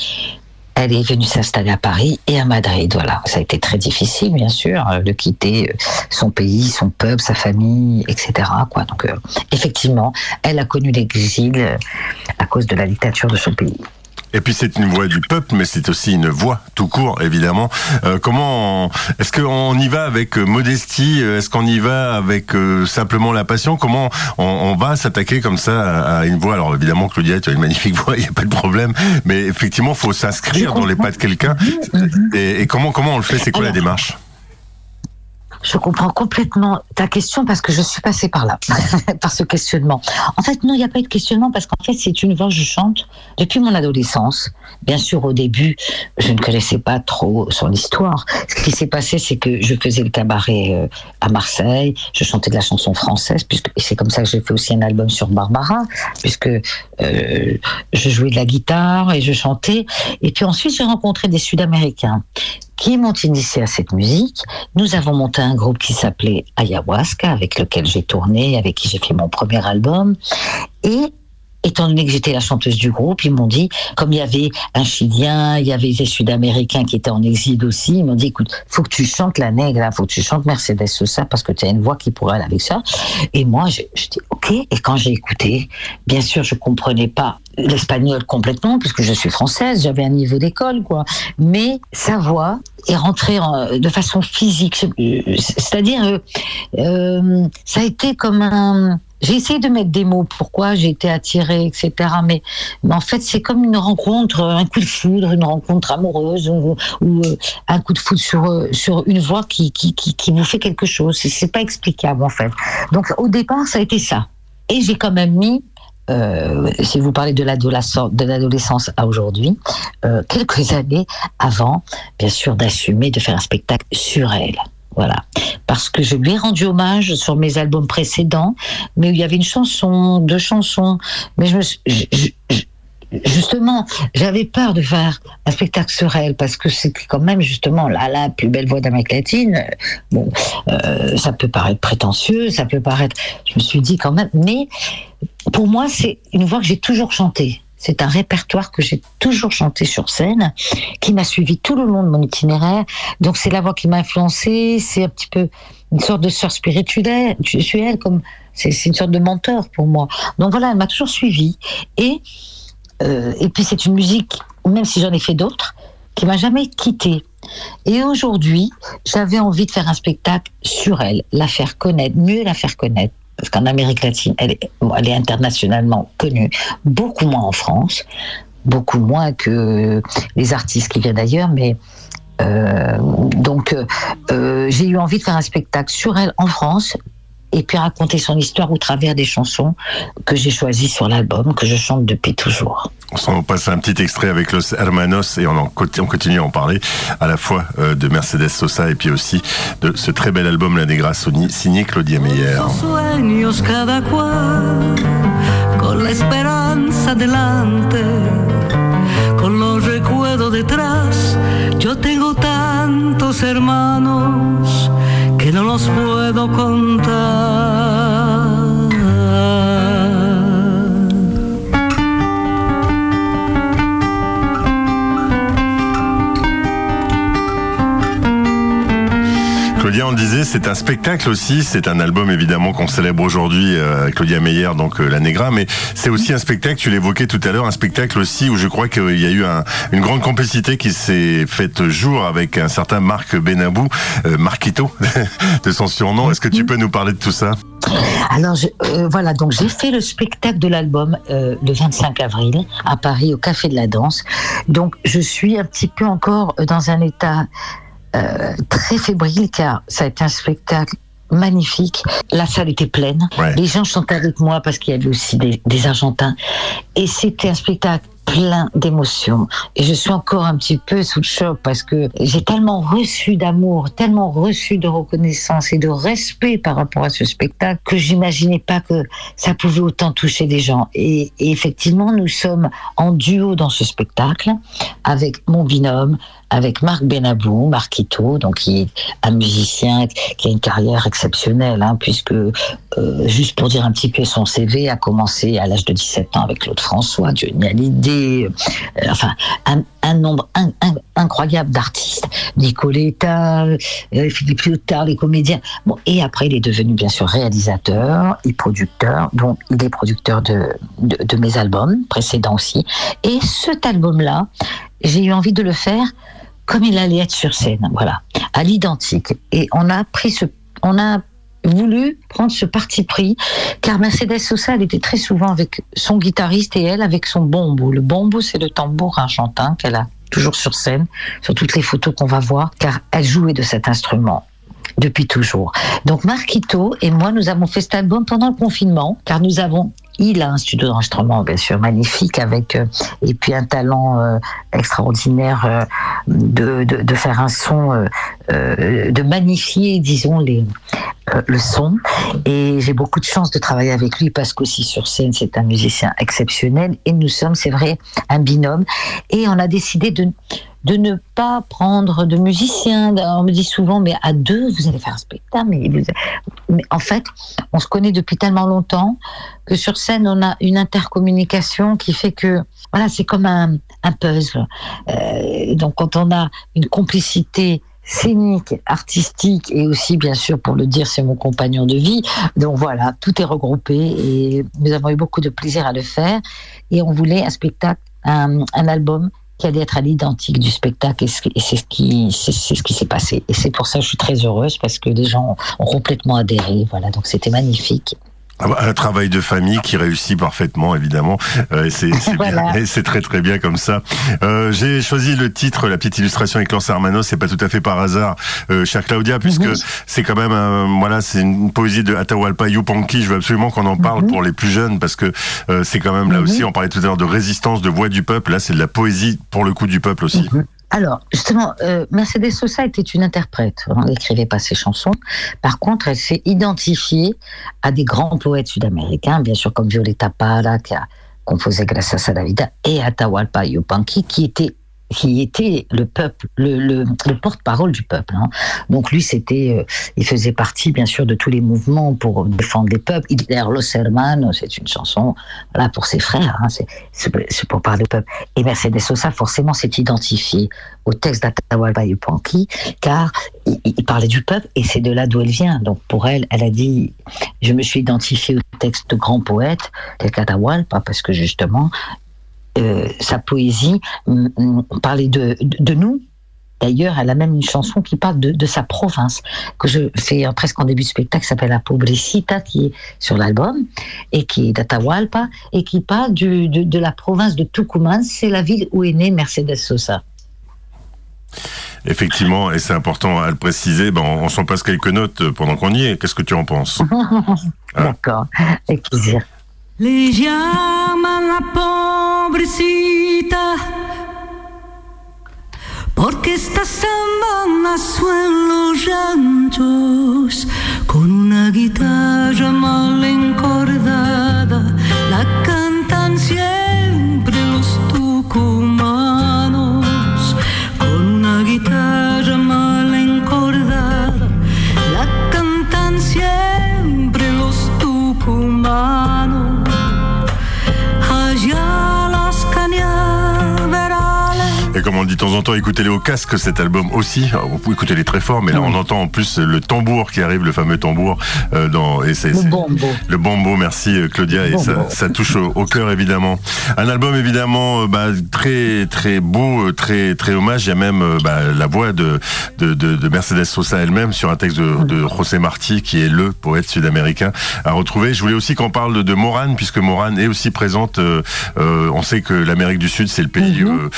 Elle est venue s'installer à Paris et à Madrid. Voilà, ça a été très difficile, bien sûr, de quitter son pays, son peuple, sa famille, etc. Donc, effectivement, elle a connu l'exil à cause de la dictature de son pays. Et puis c'est une voix du peuple, mais c'est aussi une voix tout court, évidemment. Euh, comment on- est-ce qu'on y va avec euh, modestie Est-ce qu'on y va avec euh, simplement la passion? Comment on, on va s'attaquer comme ça à, une voix? Alors évidemment, Claudia, tu as une magnifique voix, il n'y a pas de problème. Mais effectivement, faut s'inscrire dans les pas de quelqu'un. Et, et comment comment on le fait? C'est quoi la démarche? Je comprends complètement ta question parce que je suis passée par là, par ce questionnement. En fait, non, il n'y a pas eu de questionnement parce qu'en fait, c'est une voix que je chante depuis mon adolescence. Bien sûr, au début, je ne connaissais pas trop son histoire. Ce qui s'est passé, c'est que je faisais le cabaret euh, à Marseille, je chantais de la chanson française, puisque c'est comme ça que j'ai fait aussi un album sur Barbara, puisque euh, je jouais de la guitare et je chantais. Et puis ensuite, j'ai rencontré des Sud-Américains qui m'ont initié à cette musique. Nous avons monté un groupe qui s'appelait Ayahuasca, avec lequel j'ai tourné, avec qui j'ai fait mon premier album. Et étant donné que j'étais la chanteuse du groupe, ils m'ont dit, comme il y avait un Chilien, il y avait des Sud-Américains qui étaient en exil aussi, ils m'ont dit, écoute, faut que tu chantes la nègre, là, faut que tu chantes Mercedes Sosa, parce que tu as une voix qui pourrait aller avec ça. Et moi, je, je dis, ok. Et quand j'ai écouté, bien sûr, je comprenais pas l'espagnol complètement, puisque je suis française, j'avais un niveau d'école, quoi. Mais sa voix est rentrée en- de façon physique. Je- C'est-à-dire, euh, euh, ça a été comme un. J'ai essayé de mettre des mots, pourquoi j'ai été attirée, etc. Mais, en fait, c'est comme une rencontre, un coup de foudre, une rencontre amoureuse, ou, euh, un coup de foudre sur, euh, sur une voix qui, qui, qui, vous fait quelque chose. C'est pas explicable, en fait. Donc, au départ, ça a été ça. Et j'ai quand même mis euh, si vous parlez de l'adolescence, à aujourd'hui, euh, quelques années avant, bien sûr, d'assumer de faire un spectacle sur elle. Voilà. Parce que je lui ai rendu hommage sur mes albums précédents, mais il y avait une chanson, deux chansons, mais je me suis- Justement, j'avais peur de faire un spectacle sur elle parce que c'est quand même justement la, la plus belle voix d'Amérique latine. Bon, euh, ça peut paraître prétentieux, ça peut paraître. Je me suis dit quand même, mais pour moi, c'est une voix que j'ai toujours chantée. C'est un répertoire que j'ai toujours chanté sur scène, qui m'a suivi tout le long de mon itinéraire. Donc c'est la voix qui m'a influencée. C'est un petit peu une sorte de sœur spirituelle, comme c'est une sorte de mentor pour moi. Donc voilà, elle m'a toujours suivi. Et euh, et puis c'est une musique, même si j'en ai fait d'autres, qui m'a jamais quittée. Et aujourd'hui, j'avais envie de faire un spectacle sur elle, la faire connaître, mieux la faire connaître. Parce qu'en Amérique latine, elle est, internationalement connue, beaucoup moins en France, beaucoup moins que les artistes qui viennent d'ailleurs, mais euh, donc euh, euh, j'ai eu envie de faire un spectacle sur elle en France et puis raconter son histoire au travers des chansons que j'ai choisies sur l'album, que je chante depuis toujours. On s'en passe un petit extrait avec Los Hermanos et on, en, conti- on continue à en parler à la fois euh, de Mercedes Sosa et puis aussi de ce très bel album La Negra Sony signé Claudia Meyer. Con la esperanza delante, con los recuerdos detrás. Yo tengo tantos hermanos que no los puedo contar. Claudia, on le disait, c'est un spectacle aussi, c'est un album évidemment qu'on célèbre aujourd'hui, euh, Claudia Meyer, donc euh, la Negra, mais c'est aussi un spectacle, tu l'évoquais tout à l'heure, un spectacle aussi où je crois qu'il y a eu un, une grande complicité qui s'est faite jour avec un certain Marc Benabou, euh, Marquito, de son surnom. Est-ce que tu peux nous parler de tout ça? Alors je- euh, voilà, donc j'ai fait le spectacle de l'album euh, le 25 avril à Paris au Café de la Danse. Donc je suis un petit peu encore dans un état euh, très fébrile car ça a été un spectacle magnifique. La salle était pleine. Ouais. Les gens chantaient avec moi parce qu'il y avait aussi des, des Argentins. Et c'était un spectacle plein d'émotions. Et je suis encore un petit peu sous le choc parce que j'ai tellement reçu d'amour, tellement reçu de reconnaissance et de respect par rapport à ce spectacle que j'imaginais pas que ça pouvait autant toucher des gens. Et, et effectivement, nous sommes en duo dans ce spectacle avec mon binôme, avec Marc Benabou, Marquito, donc qui est un musicien qui a une carrière exceptionnelle, hein, puisque euh, juste pour dire un petit peu son CV, a commencé à l'âge de 17 ans avec Claude François, Johnny Hallyday, euh, enfin un, nombre in- in- incroyable d'artistes, Nicoletta, euh, Philippe Lyotard, les comédiens. Bon, et après il est devenu bien sûr réalisateur et producteur, donc il est producteur de mes albums précédents aussi. Et cet album-là, j'ai eu envie de le faire comme il allait être sur scène, voilà, à l'identique. Et on a pris ce, on a voulu prendre ce parti pris, car Mercedes Sosa, elle était très souvent avec son guitariste et elle avec son bombo. Le bombo, c'est le tambour argentin qu'elle a toujours sur scène, sur toutes les photos qu'on va voir, car elle jouait de cet instrument depuis toujours. Donc Marquito et moi, nous avons fait cet album pendant le confinement, car nous avons il a un studio d'enregistrement bien sûr magnifique avec euh, et puis un talent euh, extraordinaire euh, de, de, faire un son, de magnifier disons les le son. Et j'ai beaucoup de chance de travailler avec lui parce qu'aussi sur scène c'est un musicien exceptionnel. Et nous sommes c'est vrai un binôme. Et on a décidé de de ne pas prendre de musiciens. On me dit souvent, mais à deux, vous allez faire un spectacle. Mais, en fait, on se connaît depuis tellement longtemps que sur scène, on a une intercommunication qui fait que, voilà, c'est comme un, puzzle. Euh, donc, quand on a une complicité scénique, artistique et aussi, bien sûr, pour le dire, c'est mon compagnon de vie. Donc voilà, tout est regroupé et nous avons eu beaucoup de plaisir à le faire. Et on voulait un spectacle, un album qui allait être à l'identique du spectacle et ce- et c'est ce qui c'est ce qui s'est passé. Et c'est pour ça que je suis très heureuse parce que les gens ont complètement adhéré. Voilà donc c'était magnifique Un travail de famille qui réussit parfaitement, évidemment. Euh, c'est c'est bien, Voilà. et c'est très très bien comme ça. Euh, J'ai choisi le titre, la petite illustration avec Lance Hermano. C'est pas tout à fait par hasard, euh, chère Claudia, puisque Mhm. c'est quand même, un- voilà, c'est une poésie de Atahualpa Yupanqui. Je veux absolument qu'on en parle Mhm. pour les plus jeunes, parce que euh, c'est quand même là Mhm. aussi. On parlait tout à l'heure de résistance, de voix du peuple. Là, c'est de la poésie pour le coup du peuple aussi. Alors, justement, euh, Mercedes Sosa était une interprète. On n'écrivait pas ses chansons. Par contre, elle s'est identifiée à des grands poètes sud-américains, bien sûr, comme Violeta Parra, qui a composé Gracias a la Vida, et Atahualpa Yupanqui, qui était qui était le peuple, le, le, le porte-parole du peuple. hein. Donc lui, c'était, euh, il faisait partie, bien sûr, de tous les mouvements pour défendre les peuples. Il d'ailleurs Los Hermanos, c'est une chanson, là pour ses frères, hein, c'est, pour parler au peuple. Et Mercedes Sosa, forcément, s'est identifié au texte d'Atahualpa Yupanqui, car il, il parlait du peuple et c'est de là d'où elle vient. Donc pour elle, elle a dit, je me suis identifiée au texte de grands poètes tel qu'Atahualpa, parce que justement, euh, sa poésie parlait de, de, de nous. D'ailleurs, elle a même une chanson qui parle de, de sa province, que je fais euh, presque en début de spectacle, qui s'appelle La Pobrecita, qui est sur l'album, et qui est d'Atahualpa, et qui parle du, de, de la province de Tucumán. C'est la ville où est née Mercedes Sosa. Effectivement, et c'est important à le préciser. Ben, on, on s'en passe quelques notes pendant qu'on y est. Qu'est-ce que tu en penses? D'accord, avec plaisir. Le llaman la pobrecita porque esta samba nació en los ranchos con una guitarra mal encordada. La cantan siempre comme on le dit de temps en temps, écoutez-les au casque cet album aussi. Alors, vous pouvez écouter les très fort, mais là on entend en plus le tambour qui arrive, le fameux tambour. Euh, dans, et c'est, Le bombo. Le bombo, merci euh, Claudia, et ça, touche au, au cœur évidemment. Un album évidemment euh, bah, très très beau, euh, très très hommage. Il y a même euh, bah, la voix de, de, de, de Mercedes Sosa elle-même sur un texte de, de José Marti, qui est le poète sud-américain à retrouver. Je voulais aussi qu'on parle de, Morane, puisque Morane est aussi présente. euh, euh, on sait que l'Amérique du Sud, c'est le pays, euh,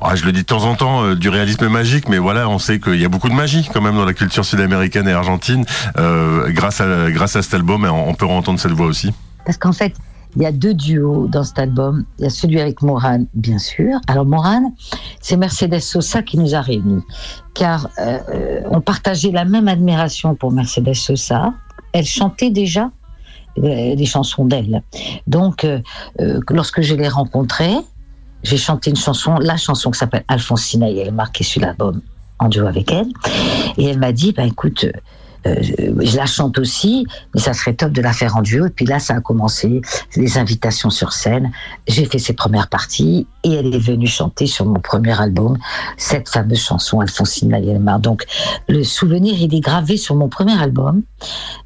ah, je le dis de temps en temps, euh, du réalisme magique, mais voilà, on sait qu'il y a beaucoup de magie quand même dans la culture sud-américaine et argentine. Euh, grâce à grâce à cet album, on peut entendre cette voix aussi. Parce qu'en fait, il y a deux duos dans cet album. Il y a celui avec Morane, bien sûr. Alors Morane, c'est Mercedes Sosa qui nous a réunis, car euh, on partageait la même admiration pour Mercedes Sosa. Elle chantait déjà des chansons d'elle. Donc, lorsque je l'ai rencontrée, j'ai chanté une chanson, la chanson qui s'appelle Alfonsina et qui est sur l'album en duo avec elle. Et elle m'a dit, bah, écoute, euh, je la chante aussi, mais ça serait top de la faire en duo. Et puis là, ça a commencé, les invitations sur scène. J'ai fait ses premières parties et elle est venue chanter sur mon premier album cette fameuse chanson Alfonsina et Elmar. Donc, le souvenir, il est gravé sur mon premier album.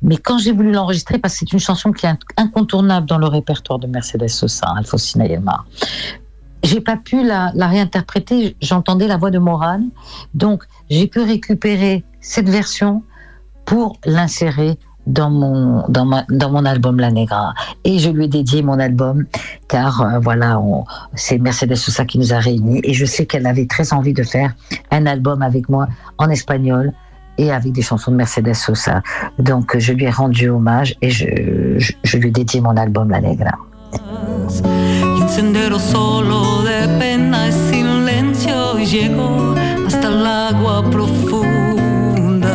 Mais quand j'ai voulu l'enregistrer, parce que c'est une chanson qui est incontournable dans le répertoire de Mercedes Sosa, Alfonsina et Elmar. J'ai pas pu la, réinterpréter, j'entendais la voix de Morane, donc j'ai pu récupérer cette version pour l'insérer dans mon, dans, ma, dans mon album La Negra. Et je lui ai dédié mon album, car euh, voilà, c'est Mercedes Sosa qui nous a réunis. Et je sais qu'elle avait très envie de faire un album avec moi en espagnol et avec des chansons de Mercedes Sosa. Donc je lui ai rendu hommage et je, je lui ai dédié mon album La Negra. Sendero solo de pena y silencio llegó hasta el agua profunda.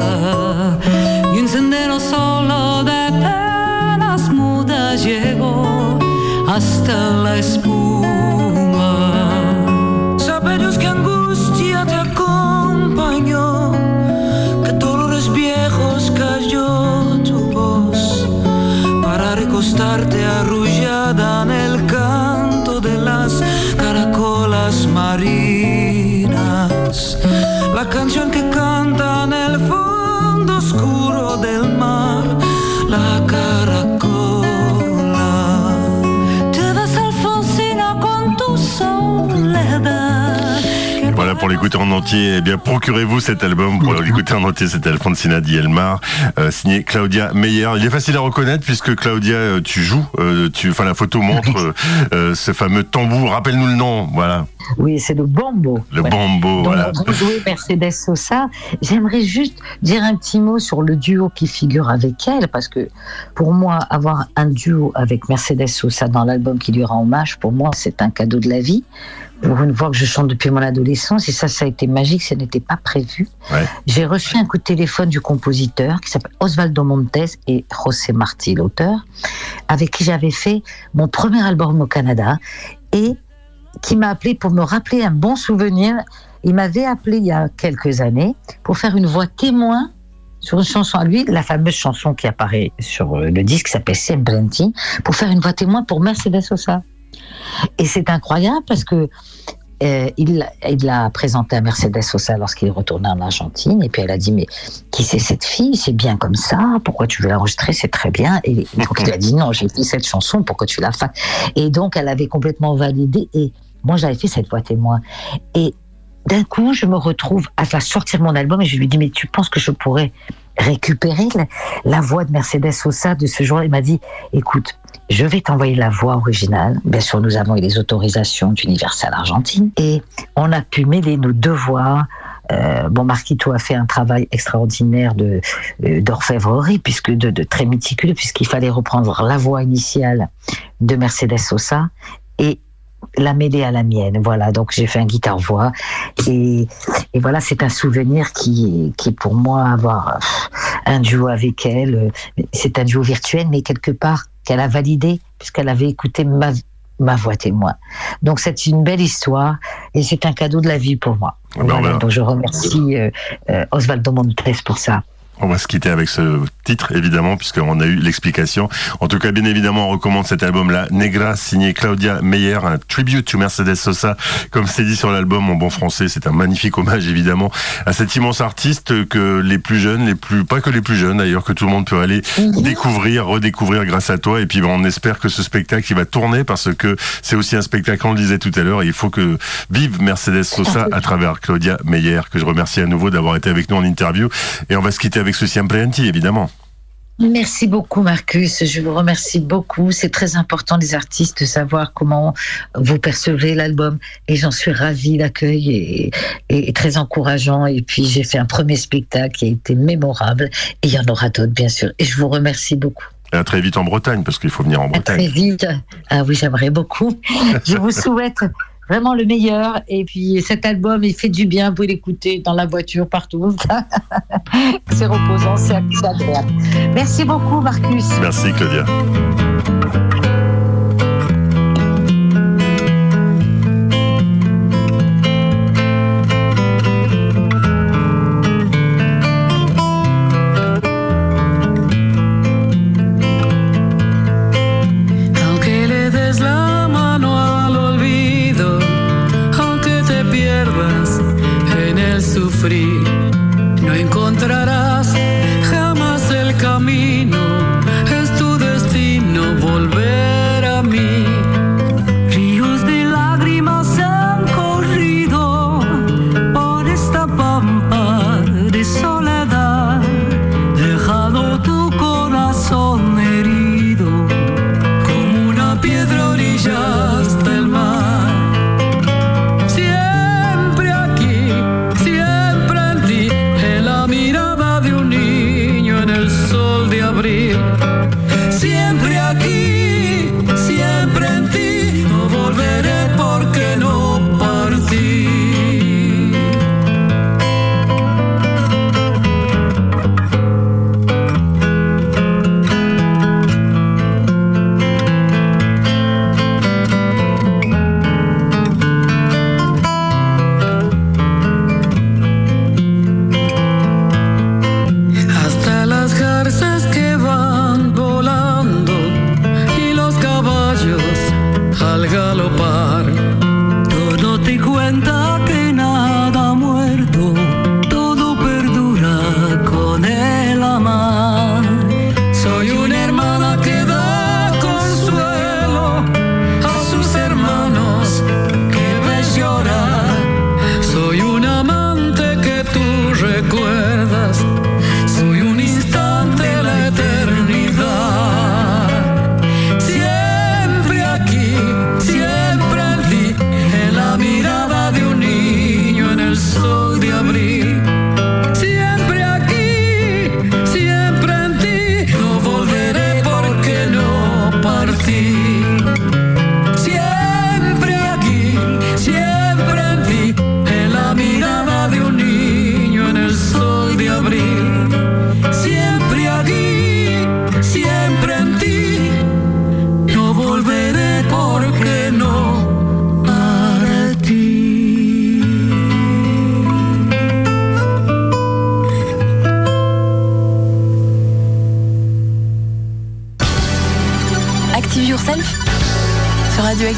Y un sendero solo de penas mudas llegó hasta la espuma. Sabe Dios que angustia te acompañó que dolores viejos cayó tu voz para recostarte arrullada en el voilà, pour l'écouter en entier, eh bien, procurez-vous cet album pour l'écouter en entier. C'était Alfonsina Di Elmar, euh, signé Claudia Meyer. Il est facile à reconnaître puisque Claudia, euh, tu joues, euh, tu, enfin, la photo montre euh, euh, ce fameux tambour. Rappelle-nous le nom, voilà. Oui, c'est le bombo. Le Ouais. bombo, Donc, voilà. vous jouez Mercedes Sosa. J'aimerais juste dire un petit mot sur le duo qui figure avec elle, parce que pour moi, avoir un duo avec Mercedes Sosa dans l'album qui lui rend hommage, pour moi, c'est un cadeau de la vie. Pour une voix que je chante depuis mon adolescence, et ça, ça a été magique, ça n'était pas prévu. Ouais. J'ai reçu un coup de téléphone du compositeur qui s'appelle Osvaldo Montes et José Martí, l'auteur, avec qui j'avais fait mon premier album au Canada et qui m'a appelé pour me rappeler un bon souvenir. Il m'avait appelé il y a quelques années pour faire une voix témoin sur une chanson à lui, la fameuse chanson qui apparaît sur euh, le disque qui s'appelle Sembrenti, pour faire une voix témoin pour Mercedes Sosa. Et c'est incroyable parce que euh, il l'a présenté à Mercedes Sosa lorsqu'il est retourné en Argentine. Et puis elle a dit Mais qui c'est cette fille? C'est bien comme ça. Pourquoi tu veux l'enregistrer? C'est très bien. Et donc il a dit Non, j'ai fait cette chanson. Pourquoi tu la fasses? Et donc elle avait complètement validé. Et moi, j'avais fait cette voix témoin. Et d'un coup, je me retrouve à faire sortir mon album et je lui dis Mais tu penses que je pourrais récupérer la, la voix de Mercedes Sosa de ce jour? Il m'a dit Écoute, je vais t'envoyer la voix originale. Bien sûr, nous avons eu les autorisations d'Universal Argentine et on a pu mêler nos deux voix. Euh, bon, Marquito a fait un travail extraordinaire de euh, d'orfèvrerie, puisque de, de très méticuleux, puisqu'il fallait reprendre la voix initiale de Mercedes Sosa et la mêler à la mienne. Voilà, donc j'ai fait un guitare-voix et, et voilà, c'est un souvenir qui, qui pour moi avoir un duo avec elle. C'est un duo virtuel, mais quelque part qu'elle a validé puisqu'elle avait écouté ma ma voix témoin. Donc c'est une belle histoire et c'est un cadeau de la vie pour moi. Ah ben, Voilà, donc je remercie euh, euh, Osvaldo Montes pour ça. On va se quitter avec ce titre, évidemment, puisqu'on a eu l'explication. En tout cas, bien évidemment, on recommande cet album-là, Negra, signé Claudia Meyer, un tribute to Mercedes Sosa. Comme c'est dit sur l'album en bon français, c'est un magnifique hommage, évidemment, à cet immense artiste que les plus jeunes, les plus, pas que les plus jeunes d'ailleurs, que tout le monde peut aller Mhm. découvrir, redécouvrir grâce à toi. Et puis, on espère que ce spectacle, il va tourner parce que c'est aussi un spectacle, on le disait tout à l'heure, et il faut que vive Mercedes Sosa à travers Claudia Meyer, que je remercie à nouveau d'avoir été avec nous en interview. Et on va se quitter avec ce Siempreanti, évidemment. Merci beaucoup, Marcus. Je vous remercie beaucoup. C'est très important, les artistes, de savoir comment vous percevez l'album. Et j'en suis ravie. L'accueil est, est- très encourageant. Et puis, j'ai fait un premier spectacle qui a été mémorable. Et il y en aura d'autres, bien sûr. Et je vous remercie beaucoup. Et à très vite en Bretagne, parce qu'il faut venir en À très Bretagne. vite. Ah oui, j'aimerais beaucoup. Je vous souhaite vraiment le meilleur. Et puis, cet album, il fait du bien. Vous pouvez l'écouter dans la voiture, partout. c'est reposant, c'est agréable. Merci beaucoup, Marcus. Merci, Claudia. déjà.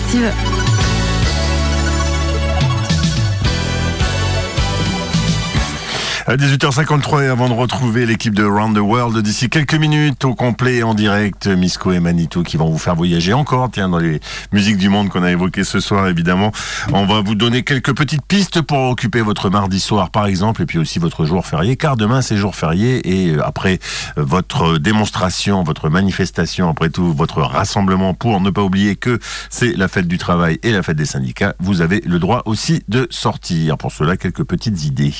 Sur À 18h53 et avant de retrouver l'équipe de Round the World d'ici quelques minutes au complet en direct, Misco et Manito qui vont vous faire voyager encore, tiens, dans les musiques du monde qu'on a évoquées ce soir évidemment. On va vous donner quelques petites pistes pour occuper votre mardi soir par exemple et puis aussi votre jour férié car demain c'est jour férié et euh, après euh, votre démonstration, votre manifestation, après tout votre rassemblement pour ne pas oublier que c'est la fête du travail et la fête des syndicats, vous avez le droit aussi de sortir. Pour cela, quelques petites idées.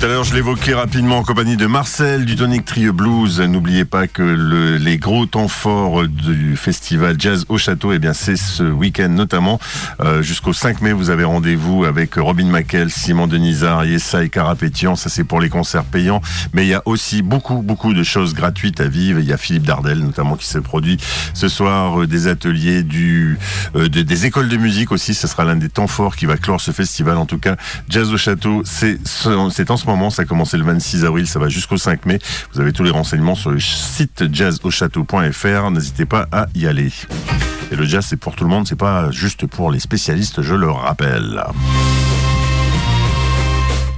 Tout à l'heure, je l'évoquais rapidement en compagnie de Marcel du Tonic Trio Blues. N'oubliez pas que le, les gros temps forts du festival Jazz au Château, eh bien, c'est ce week-end notamment. Euh, Jusqu'au 5 mai, vous avez rendez-vous avec Robin Mackel, Simon Denisard, Yessa et Carapétian. Ça, c'est pour les concerts payants. Mais il y a aussi beaucoup, beaucoup de choses gratuites à vivre. Il y a Philippe Dardel, notamment, qui s'est produit ce soir. Euh, des ateliers du, euh, de- des écoles de musique aussi. Ce sera l'un des temps forts qui va clore ce festival. En tout cas, Jazz au Château, c'est en ce moment. Ça a commencé le 26 avril. Ça va jusqu'au 5 mai. Vous avez tous les renseignements sur le site jazzauchâteau.fr. N'hésitez pas à y aller. Et le jazz, c'est pour tout le monde, c'est pas juste pour les spécialistes, je le rappelle.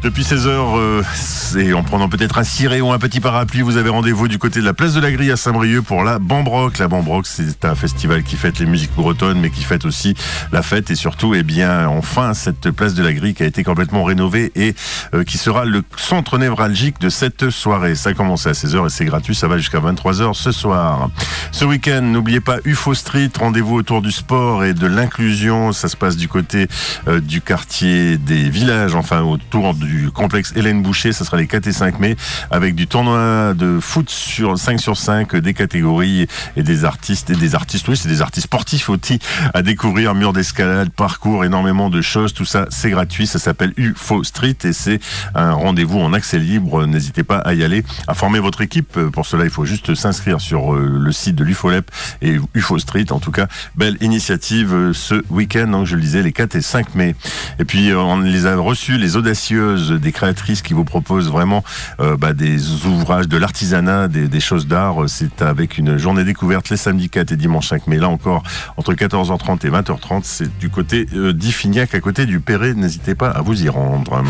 Depuis 16 heures, euh, c'est en prenant peut-être un ciré ou un petit parapluie, vous avez rendez-vous du côté de la place de la Grille à Saint-Brieuc pour la Bambrock. La Bambrock, c'est un festival qui fête les musiques bretonnes, mais qui fête aussi la fête et surtout, eh bien, enfin, cette place de la Grille qui a été complètement rénovée et euh, qui sera le centre névralgique de cette soirée. Ça a commencé à 16 heures et c'est gratuit, ça va jusqu'à 23 heures ce soir. Ce week-end, n'oubliez pas UFO Street, rendez-vous autour du sport et de l'inclusion. Ça se passe du côté euh, du quartier des villages, enfin autour du complexe Hélène Boucher. Ça sera les 4 et 5 mai avec du tournoi de foot sur 5 sur 5, des catégories et des artistes et des artistes. Oui, c'est des artistes sportifs aussi à découvrir. Mur d'escalade, parcours, énormément de choses. Tout ça, c'est gratuit. Ça s'appelle UFO Street et c'est un rendez-vous en accès libre. N'hésitez pas à y aller, à former votre équipe. Pour cela, il faut juste s'inscrire sur euh, le site de l'UFOLEP et UFO Street. En tout cas, belle initiative euh, ce week-end, donc je le disais, les 4 et 5 mai. Et puis, euh, on les a reçus, les audacieuses, des créatrices qui vous proposent vraiment euh, bah, des ouvrages de l'artisanat, des, choses d'art. C'est avec une journée découverte les samedis 4 et dimanche 5 mai. Là encore, entre 14h30 et 20h30, c'est du côté euh, d'Iffignac, à côté du Perret. N'hésitez pas à vous y rendre.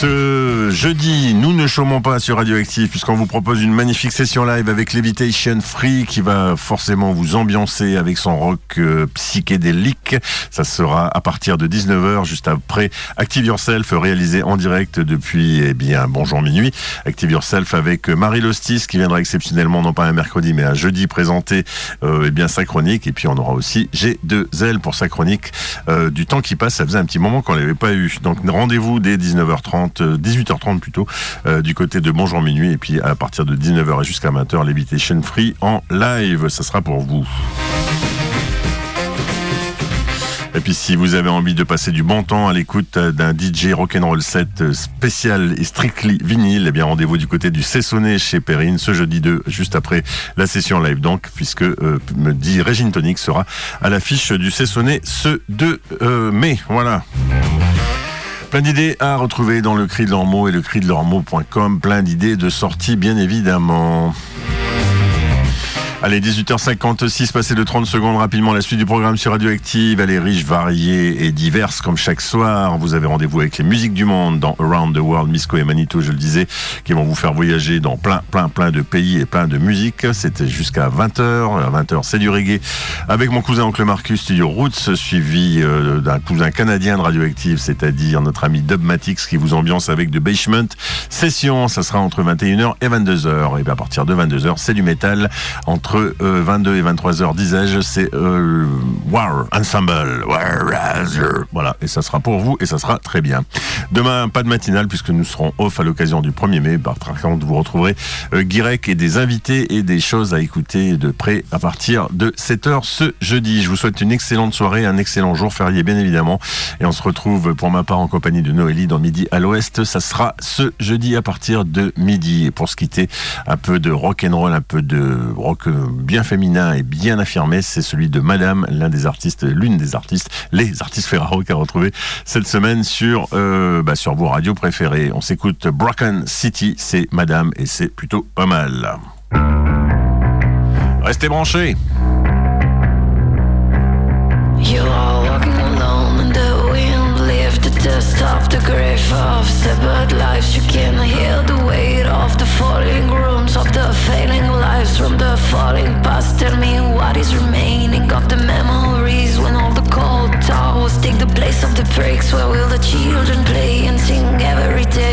Ce jeudi, nous ne chômons pas sur Radioactive puisqu'on vous propose une magnifique session live avec Levitation Free qui va forcément vous ambiancer avec son rock euh, psychédélique. Ça sera à partir de 19h juste après Active Yourself réalisé en direct depuis eh bien bonjour minuit. Active Yourself avec Marie Lostis qui viendra exceptionnellement non pas un mercredi mais un jeudi présenter euh, eh bien sa chronique et puis on aura aussi G2L pour sa chronique euh, du temps qui passe. Ça faisait un petit moment qu'on l'avait pas eu. Donc rendez-vous dès 19h30 euh, 18h30 plutôt, euh, du côté de Bonjour Minuit. Et puis à partir de 19h jusqu'à 20h, Levitation Free en live. Ça sera pour vous. Et puis si vous avez envie de passer du bon temps à l'écoute euh, d'un DJ rock'n'roll set euh, spécial et strictly vinyle, eh bien rendez-vous du côté du Cessonnet chez Perrine ce jeudi 2, juste après la session live donc, puisque euh, me dit Régine Tonic sera à l'affiche du Cessonnet ce 2 euh, mai. Voilà. Plein d'idées à retrouver dans le cri de et le cri. Plein d'idées de sortie, bien évidemment. Allez, 18h56, passé de 30 secondes rapidement la suite du programme sur Radioactive. Elle est riche, variée et diverse comme chaque soir. Vous avez rendez-vous avec les musiques du monde dans Around the World, Misco et Manito, je le disais, qui vont vous faire voyager dans plein, plein, plein de pays et plein de musiques. C'était jusqu'à 20h. À 20h, c'est du reggae. Avec mon cousin Oncle Marcus, Studio Roots, suivi euh, d'un cousin canadien de Radioactive, c'est-à-dire notre ami Dubmatix qui vous ambiance avec de Basement. Session, ça sera entre 21h et 22h. Et bien à partir de 22h, c'est du métal. Entre euh, 22 et 23h, disais-je, c'est euh, War Ensemble. Voilà, et ça sera pour vous et ça sera très bien. Demain, pas de matinale puisque nous serons off à l'occasion du 1er mai. Par contre, vous retrouverez euh, Guirec et des invités et des choses à écouter de près à partir de 7h ce jeudi. Je vous souhaite une excellente soirée, un excellent jour férié bien évidemment. Et on se retrouve pour ma part en compagnie de Noélie dans Midi à l'Ouest. Ça sera ce jeudi à partir de midi. Et pour se quitter, un peu de rock and roll, un peu de rock euh, bien féminin et bien affirmé, c'est celui de Madame, l'un des artistes, l'une des artistes, les artistes Ferraro qu'a retrouvé cette semaine sur euh, bah, sur vos radios préférées. On s'écoute Broken City, c'est Madame et c'est plutôt pas mal. Restez branchés. Dust of the grave of lives. You can hear the weight of the falling rooms of the failing from the falling past. Tell me what is remaining of the memories when all the cold towers take the place of the breaks. Where will the children play and sing every day?